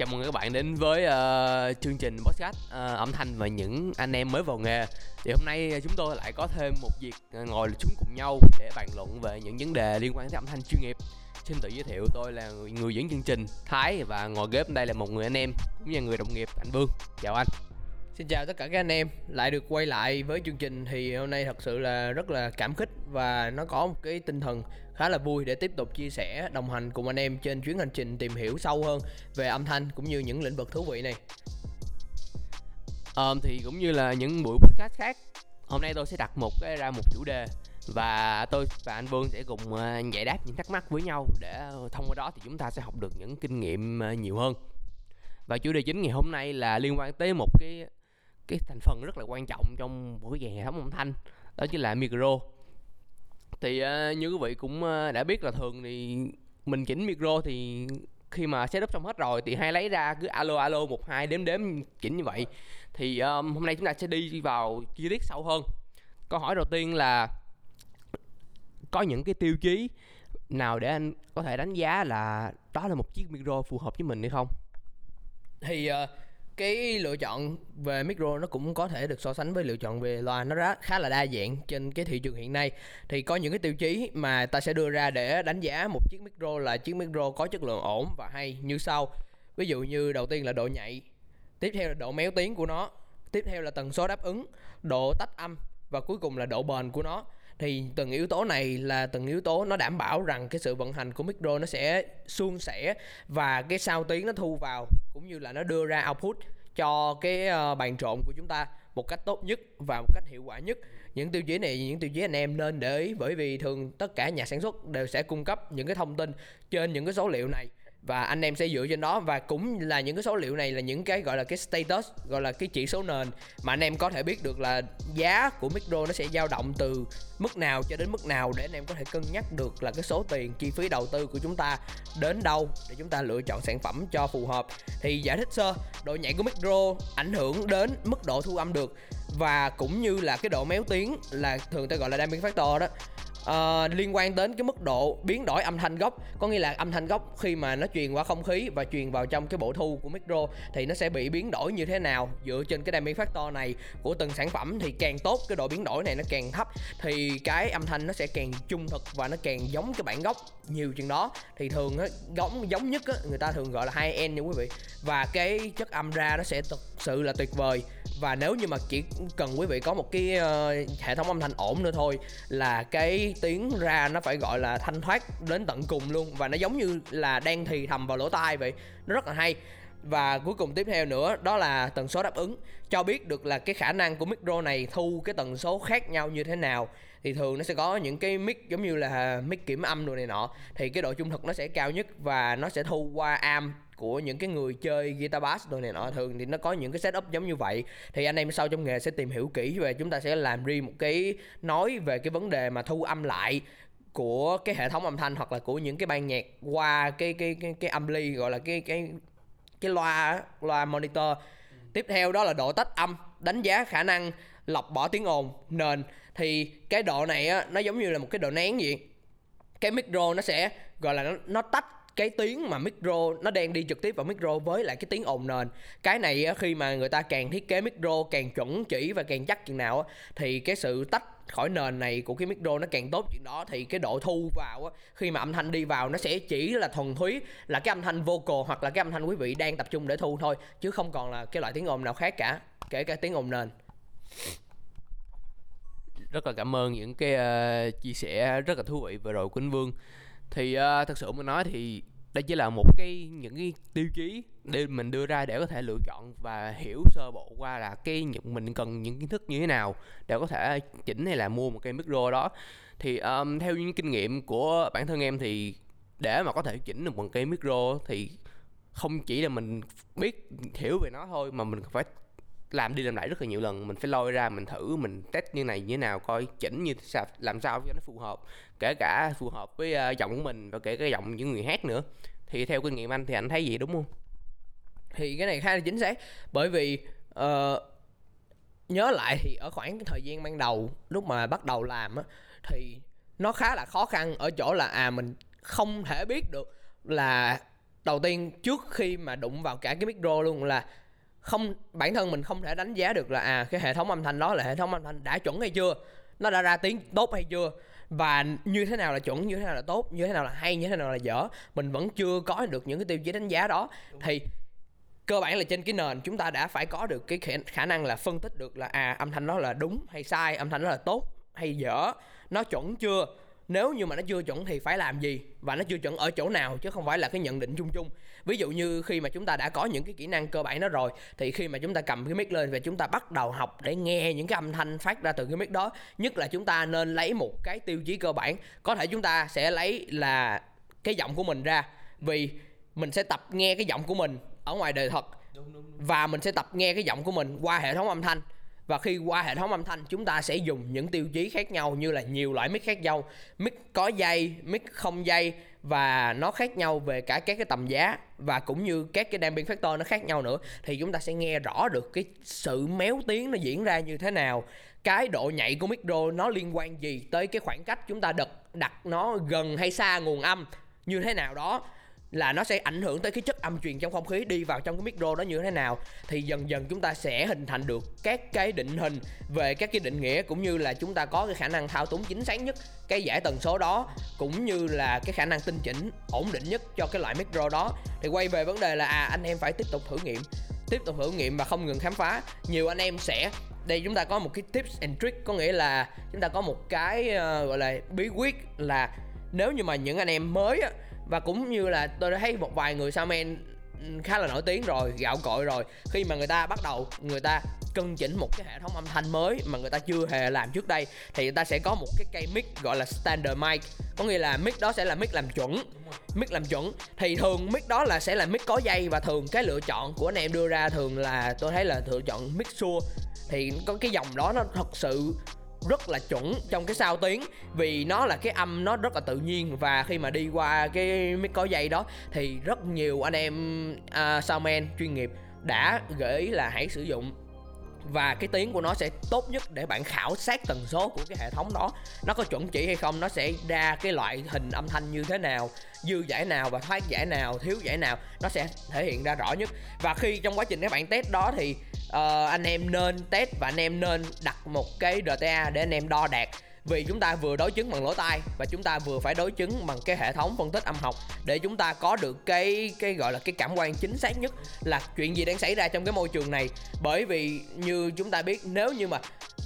Chào mừng các bạn đến với uh, chương trình podcast uh, âm thanh và những anh em mới vào nghề. Thì hôm nay chúng tôi lại có thêm một việc ờ, ngồi xuống cùng nhau để bàn luận về những vấn đề liên quan tới âm thanh chuyên nghiệp. Xin tự giới thiệu tôi là người, người dẫn chương trình Thái và ngồi ghép đây là một người anh em cũng như người đồng nghiệp anh Vương. Chào anh. Xin chào tất cả các anh em, lại được quay lại với chương trình thì hôm nay thật sự là rất là cảm kích và nó có một cái tinh thần khá là vui để tiếp tục chia sẻ đồng hành cùng anh em trên chuyến hành trình tìm hiểu sâu hơn về âm thanh cũng như những lĩnh vực thú vị này. Um, thì cũng như là những buổi podcast khác, hôm nay tôi sẽ đặt một cái ra một chủ đề và tôi và anh Vương sẽ cùng ờ, giải đáp những thắc mắc với nhau để thông qua đó thì chúng ta sẽ học được những kinh nghiệm ờ, nhiều hơn. Và chủ đề chính ngày hôm nay là liên quan tới một cái cái thành phần rất là quan trọng trong một cái dàn hệ thống âm thanh đó chính là micro. Thì uh, như quý vị cũng uh, đã biết là thường thì mình chỉnh micro thì khi mà setup xong hết rồi thì hay lấy ra cứ alo alo một hai đếm đếm chỉnh như vậy. Thì um, hôm nay chúng ta sẽ đi vào chi tiết sâu hơn. Câu hỏi đầu tiên là có những cái tiêu chí nào để anh có thể đánh giá là đó là một chiếc micro phù hợp với mình hay không? Thì uh, cái lựa chọn về micro nó cũng có thể được so sánh với lựa chọn về loa. Nó rất khá là đa dạng trên cái thị trường hiện nay. Thì có những cái tiêu chí mà ta sẽ đưa ra để đánh giá một chiếc micro là chiếc micro có chất lượng ổn và hay như sau. Ví dụ như đầu tiên là độ nhạy, tiếp theo là độ méo tiếng của nó, tiếp theo là tần số đáp ứng, độ tách âm và cuối cùng là độ bền của nó. Thì từng yếu tố này là từng yếu tố nó đảm bảo rằng cái sự vận hành của micro nó sẽ suôn sẻ và cái sao tiếng nó thu vào cũng như là nó đưa ra output cho cái ờ, bàn trộn của chúng ta một cách tốt nhất và một cách hiệu quả nhất. Những tiêu chí này, những tiêu chí anh em nên để ý bởi vì thường tất cả nhà sản xuất đều sẽ cung cấp những cái thông tin trên những cái số liệu này và anh em sẽ dựa trên đó. Và cũng là những cái số liệu này là những cái gọi là cái status, gọi là cái chỉ số nền mà anh em có thể biết được là giá của micro nó sẽ dao động từ mức nào cho đến mức nào để anh em có thể cân nhắc được là cái số tiền chi phí đầu tư của chúng ta đến đâu để chúng ta lựa chọn sản phẩm cho phù hợp. Thì giải thích sơ, độ nhạy của micro ảnh hưởng đến mức độ thu âm được và cũng như là cái độ méo tiếng là thường ta gọi là damping factor đó uh, liên quan đến cái mức độ biến đổi âm thanh gốc. Có nghĩa là âm thanh gốc khi mà nó truyền qua không khí và truyền vào trong cái bộ thu của micro thì nó sẽ bị biến đổi như thế nào. Dựa trên cái damping factor này của từng sản phẩm thì càng tốt cái độ biến đổi này nó càng thấp thì cái âm thanh nó sẽ càng trung thực và nó càng giống cái bản gốc nhiều chừng đó. Thì thường á giống giống nhất á người ta thường gọi là hai end nha quý vị. Và cái chất âm ra nó sẽ thực sự là tuyệt vời. Và nếu như mà chỉ cần quý vị có một cái uh, hệ thống âm thanh ổn nữa thôi là cái tiếng ra nó phải gọi là thanh thoát đến tận cùng luôn. Và nó giống như là đang thì thầm vào lỗ tai vậy. Nó rất là hay. Và cuối cùng tiếp theo nữa, đó là tần số đáp ứng. Cho biết được là cái khả năng của micro này thu cái tần số khác nhau như thế nào, thì thường nó sẽ có những cái mic giống như là mic kiểm âm đồ này nọ. Thì cái độ trung thực nó sẽ cao nhất và nó sẽ thu qua am của những cái người chơi guitar bass đồ này nọ thường thì nó có những cái setup giống như vậy. Thì anh em sau trong nghề sẽ tìm hiểu kỹ về chúng ta sẽ làm riêng một cái nói về cái vấn đề mà thu âm lại của cái hệ thống âm thanh hoặc là của những cái ban nhạc qua cái cái cái cái âm ly gọi là cái cái cái loa loa monitor. Tiếp theo đó là độ tách âm đánh giá khả năng lọc bỏ tiếng ồn nền. Thì cái độ này á nó giống như là một cái độ nén vậy. Cái micro nó sẽ gọi là nó, nó tách cái tiếng mà micro nó đang đi trực tiếp vào micro với lại cái tiếng ồn nền. Cái này khi mà người ta càng thiết kế micro càng chuẩn chỉ và càng chắc chừng nào thì cái sự tách khỏi nền này của cái micro nó càng tốt chuyện đó thì cái độ thu vào á, khi mà âm thanh đi vào nó sẽ chỉ là thuần túy là cái âm thanh vocal hoặc là cái âm thanh quý vị đang tập trung để thu thôi chứ không còn là cái loại tiếng ồn nào khác cả kể cả tiếng ồn nền. Rất là cảm ơn những cái uh, chia sẻ rất là thú vị vừa rồi của anh Vương thì uh, thật sự mà nói thì đây chỉ là một cái những cái tiêu chí để mình đưa ra để có thể lựa chọn và hiểu sơ bộ qua là cái những mình cần những kiến thức như thế nào để có thể chỉnh hay là mua một cái micro đó. Thì um, theo những kinh nghiệm của bản thân em thì để mà có thể chỉnh được một cái micro thì không chỉ là mình biết hiểu về nó thôi mà mình phải làm đi làm lại rất là nhiều lần. Mình phải lôi ra mình thử mình test như này như thế nào coi chỉnh như sao làm sao cho nó phù hợp. Kể cả phù hợp với uh, giọng của mình và kể cả giọng những người hát nữa. Thì theo kinh nghiệm anh thì anh thấy gì đúng không? Thì cái này khá là chính xác. Bởi vì uh, nhớ lại thì ở khoảng cái thời gian ban đầu lúc mà bắt đầu làm á thì nó khá là khó khăn ở chỗ là à mình không thể biết được là đầu tiên trước khi mà đụng vào cả cái micro luôn là không bản thân mình không thể đánh giá được là à cái hệ thống âm thanh đó là hệ thống âm thanh đã chuẩn hay chưa nó đã ra tiếng tốt hay chưa và như thế nào là chuẩn như thế nào là tốt như thế nào là hay như thế nào là dở mình vẫn chưa có được những cái tiêu chí đánh giá đó. Thì cơ bản là trên cái nền chúng ta đã phải có được cái khả, năng là phân tích được là à âm thanh đó là đúng hay sai âm thanh đó là tốt hay dở nó chuẩn chưa nếu như mà nó chưa chuẩn thì phải làm gì và nó chưa chuẩn ở chỗ nào chứ không phải là cái nhận định chung chung ví dụ như khi mà chúng ta đã có những cái kỹ năng cơ bản đó rồi, thì khi mà chúng ta cầm cái mic lên và chúng ta bắt đầu học để nghe những cái âm thanh phát ra từ cái mic đó, nhất là chúng ta nên lấy một cái tiêu chí cơ bản. Có thể chúng ta sẽ lấy là cái giọng của mình ra, vì mình sẽ tập nghe cái giọng của mình ở ngoài đời thật. Và mình sẽ tập nghe cái giọng của mình qua hệ thống âm thanh. Và khi qua hệ thống âm thanh, chúng ta sẽ dùng những tiêu chí khác nhau như là nhiều loại mic khác nhau. Mic có dây, mic không dây và nó khác nhau về cả các cái tầm giá và cũng như các cái damping factor nó khác nhau nữa, thì chúng ta sẽ nghe rõ được cái sự méo tiếng nó diễn ra như thế nào, cái độ nhạy của micro nó liên quan gì tới cái khoảng cách chúng ta đặt đặt nó gần hay xa nguồn âm như thế nào đó là nó sẽ ảnh hưởng tới cái chất âm truyền trong không khí đi vào trong cái micro đó như thế nào. Thì dần dần chúng ta sẽ hình thành được các cái định hình về các cái định nghĩa cũng như là chúng ta có cái khả năng thao túng chính xác nhất cái giải tần số đó cũng như là cái khả năng tinh chỉnh ổn định nhất cho cái loại micro đó. Thì quay về vấn đề là à anh em phải tiếp tục thử nghiệm tiếp tục thử nghiệm và không ngừng khám phá. Nhiều anh em sẽ đây chúng ta có một cái tips and trick có nghĩa là chúng ta có một cái uh, gọi là bí quyết là nếu như mà những anh em mới á, và cũng như là tôi đã thấy một vài người Samen khá là nổi tiếng rồi, gạo cội rồi. Khi mà người ta bắt đầu, người ta cân chỉnh một cái hệ thống âm thanh mới mà người ta chưa hề làm trước đây, thì người ta sẽ có một cái cây mic gọi là standard mic. Có nghĩa là mic đó sẽ là mic làm chuẩn. Mic làm chuẩn. Thì thường mic đó là sẽ là mic có dây và thường cái lựa chọn của anh em đưa ra thường là, tôi thấy là lựa chọn mic xua. Thì có cái dòng đó nó thật sự rất là chuẩn trong cái sao tiếng. Vì nó là cái âm nó rất là tự nhiên và khi mà đi qua cái mic có dây đó thì rất nhiều anh em uh, soundman chuyên nghiệp đã gợi ý là hãy sử dụng. Và cái tiếng của nó sẽ tốt nhất để bạn khảo sát tần số của cái hệ thống đó. Nó có chuẩn chỉ hay không nó sẽ ra cái loại hình âm thanh như thế nào dư giải nào và thoát giải nào thiếu giải nào nó sẽ thể hiện ra rõ nhất. Và khi trong quá trình các bạn test đó thì uh, anh em nên test và anh em nên đặt một cái RTA để anh em đo đạt. Vì chúng ta vừa đối chứng bằng lỗ tai và chúng ta vừa phải đối chứng bằng cái hệ thống phân tích âm học để chúng ta có được cái cái gọi là cái cảm quan chính xác nhất là chuyện gì đang xảy ra trong cái môi trường này. Bởi vì như chúng ta biết nếu như mà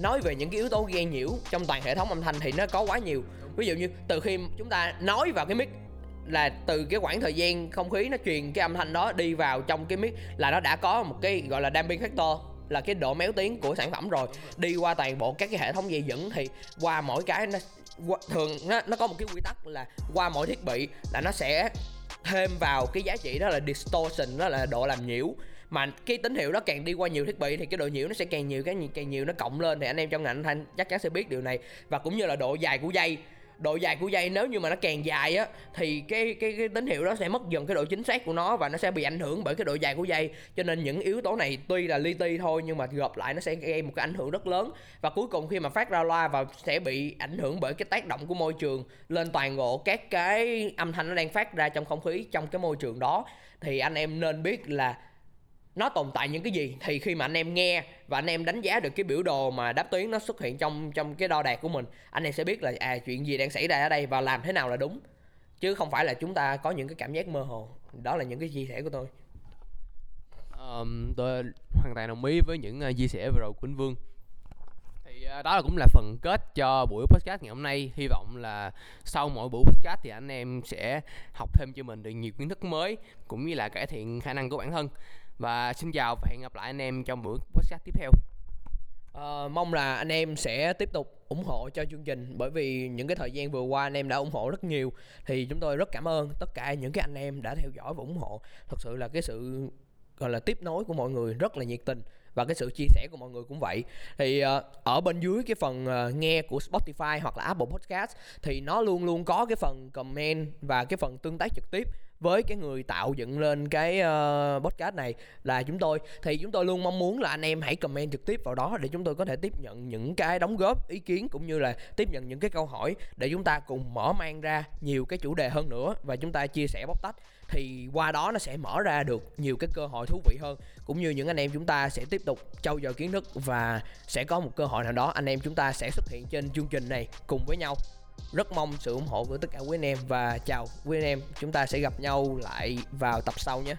nói về những cái yếu tố gây nhiễu trong toàn hệ thống âm thanh thì nó có quá nhiều. Ví dụ như từ khi chúng ta nói vào cái mic là từ cái khoảng thời gian không khí nó truyền cái âm thanh đó đi vào trong cái mic là nó đã có một cái gọi là damping factor là cái độ méo tiếng của sản phẩm rồi. Đi qua toàn bộ các cái hệ thống dây dẫn thì qua mỗi cái nó qua, thường nó, nó có một cái quy tắc là qua mỗi thiết bị là nó sẽ thêm vào cái giá trị đó là distortion đó là độ làm nhiễu. Mà cái tín hiệu đó càng đi qua nhiều thiết bị thì cái độ nhiễu nó sẽ càng nhiều cái càng nhiều nó cộng lên. Thì anh em trong ngành âm thanh chắc chắn sẽ biết điều này. Và cũng như là độ dài của dây độ dài của dây nếu như mà nó càng dài á, thì cái cái cái tín hiệu đó sẽ mất dần cái độ chính xác của nó và nó sẽ bị ảnh hưởng bởi cái độ dài của dây. Cho nên những yếu tố này tuy là li ti thôi nhưng mà gộp lại nó sẽ gây một cái ảnh hưởng rất lớn. Và cuối cùng khi mà phát ra loa và sẽ bị ảnh hưởng bởi cái tác động của môi trường lên toàn bộ các cái âm thanh nó đang phát ra trong không khí trong cái môi trường đó, thì anh em nên biết là nó tồn tại những cái gì? Thì khi mà anh em nghe và anh em đánh giá được cái biểu đồ mà đáp tuyến nó xuất hiện trong trong cái đo đạc của mình anh em sẽ biết là à chuyện gì đang xảy ra ở đây và làm thế nào là đúng. Chứ không phải là chúng ta có những cái cảm giác mơ hồ. Đó là những cái chia sẻ của tôi. Um, tôi hoàn toàn đồng ý với những uh, chia sẻ vừa rồi của anh Vương. Thì uh, đó là cũng là phần kết cho buổi podcast ngày hôm nay. Hy vọng là sau mỗi buổi podcast thì anh em sẽ học thêm cho mình được nhiều kiến thức mới cũng như là cải thiện khả năng của bản thân và xin chào và hẹn gặp lại anh em trong buổi podcast tiếp theo. Uh, mong là anh em sẽ tiếp tục ủng hộ cho chương trình bởi vì những cái thời gian vừa qua anh em đã ủng hộ rất nhiều. Thì chúng tôi rất cảm ơn tất cả những cái anh em đã theo dõi và ủng hộ. Thật sự là cái sự gọi là tiếp nối của mọi người rất là nhiệt tình và cái sự chia sẻ của mọi người cũng vậy. Thì uh, ở bên dưới cái phần uh, nghe của Spotify hoặc là Apple Podcast thì nó luôn luôn có cái phần comment và cái phần tương tác trực tiếp với cái người tạo dựng lên cái uh, podcast này là chúng tôi. Thì chúng tôi luôn mong muốn là anh em hãy comment trực tiếp vào đó để chúng tôi có thể tiếp nhận những cái đóng góp ý kiến cũng như là tiếp nhận những cái câu hỏi để chúng ta cùng mở mang ra nhiều cái chủ đề hơn nữa và chúng ta chia sẻ bóc tách. Thì qua đó nó sẽ mở ra được nhiều cái cơ hội thú vị hơn cũng như những anh em chúng ta sẽ tiếp tục trau dồi kiến thức và sẽ có một cơ hội nào đó anh em chúng ta sẽ xuất hiện trên chương trình này cùng với nhau rất mong sự ủng hộ của tất cả quý anh em và chào quý anh em. Chúng ta sẽ gặp nhau lại vào tập sau nhé.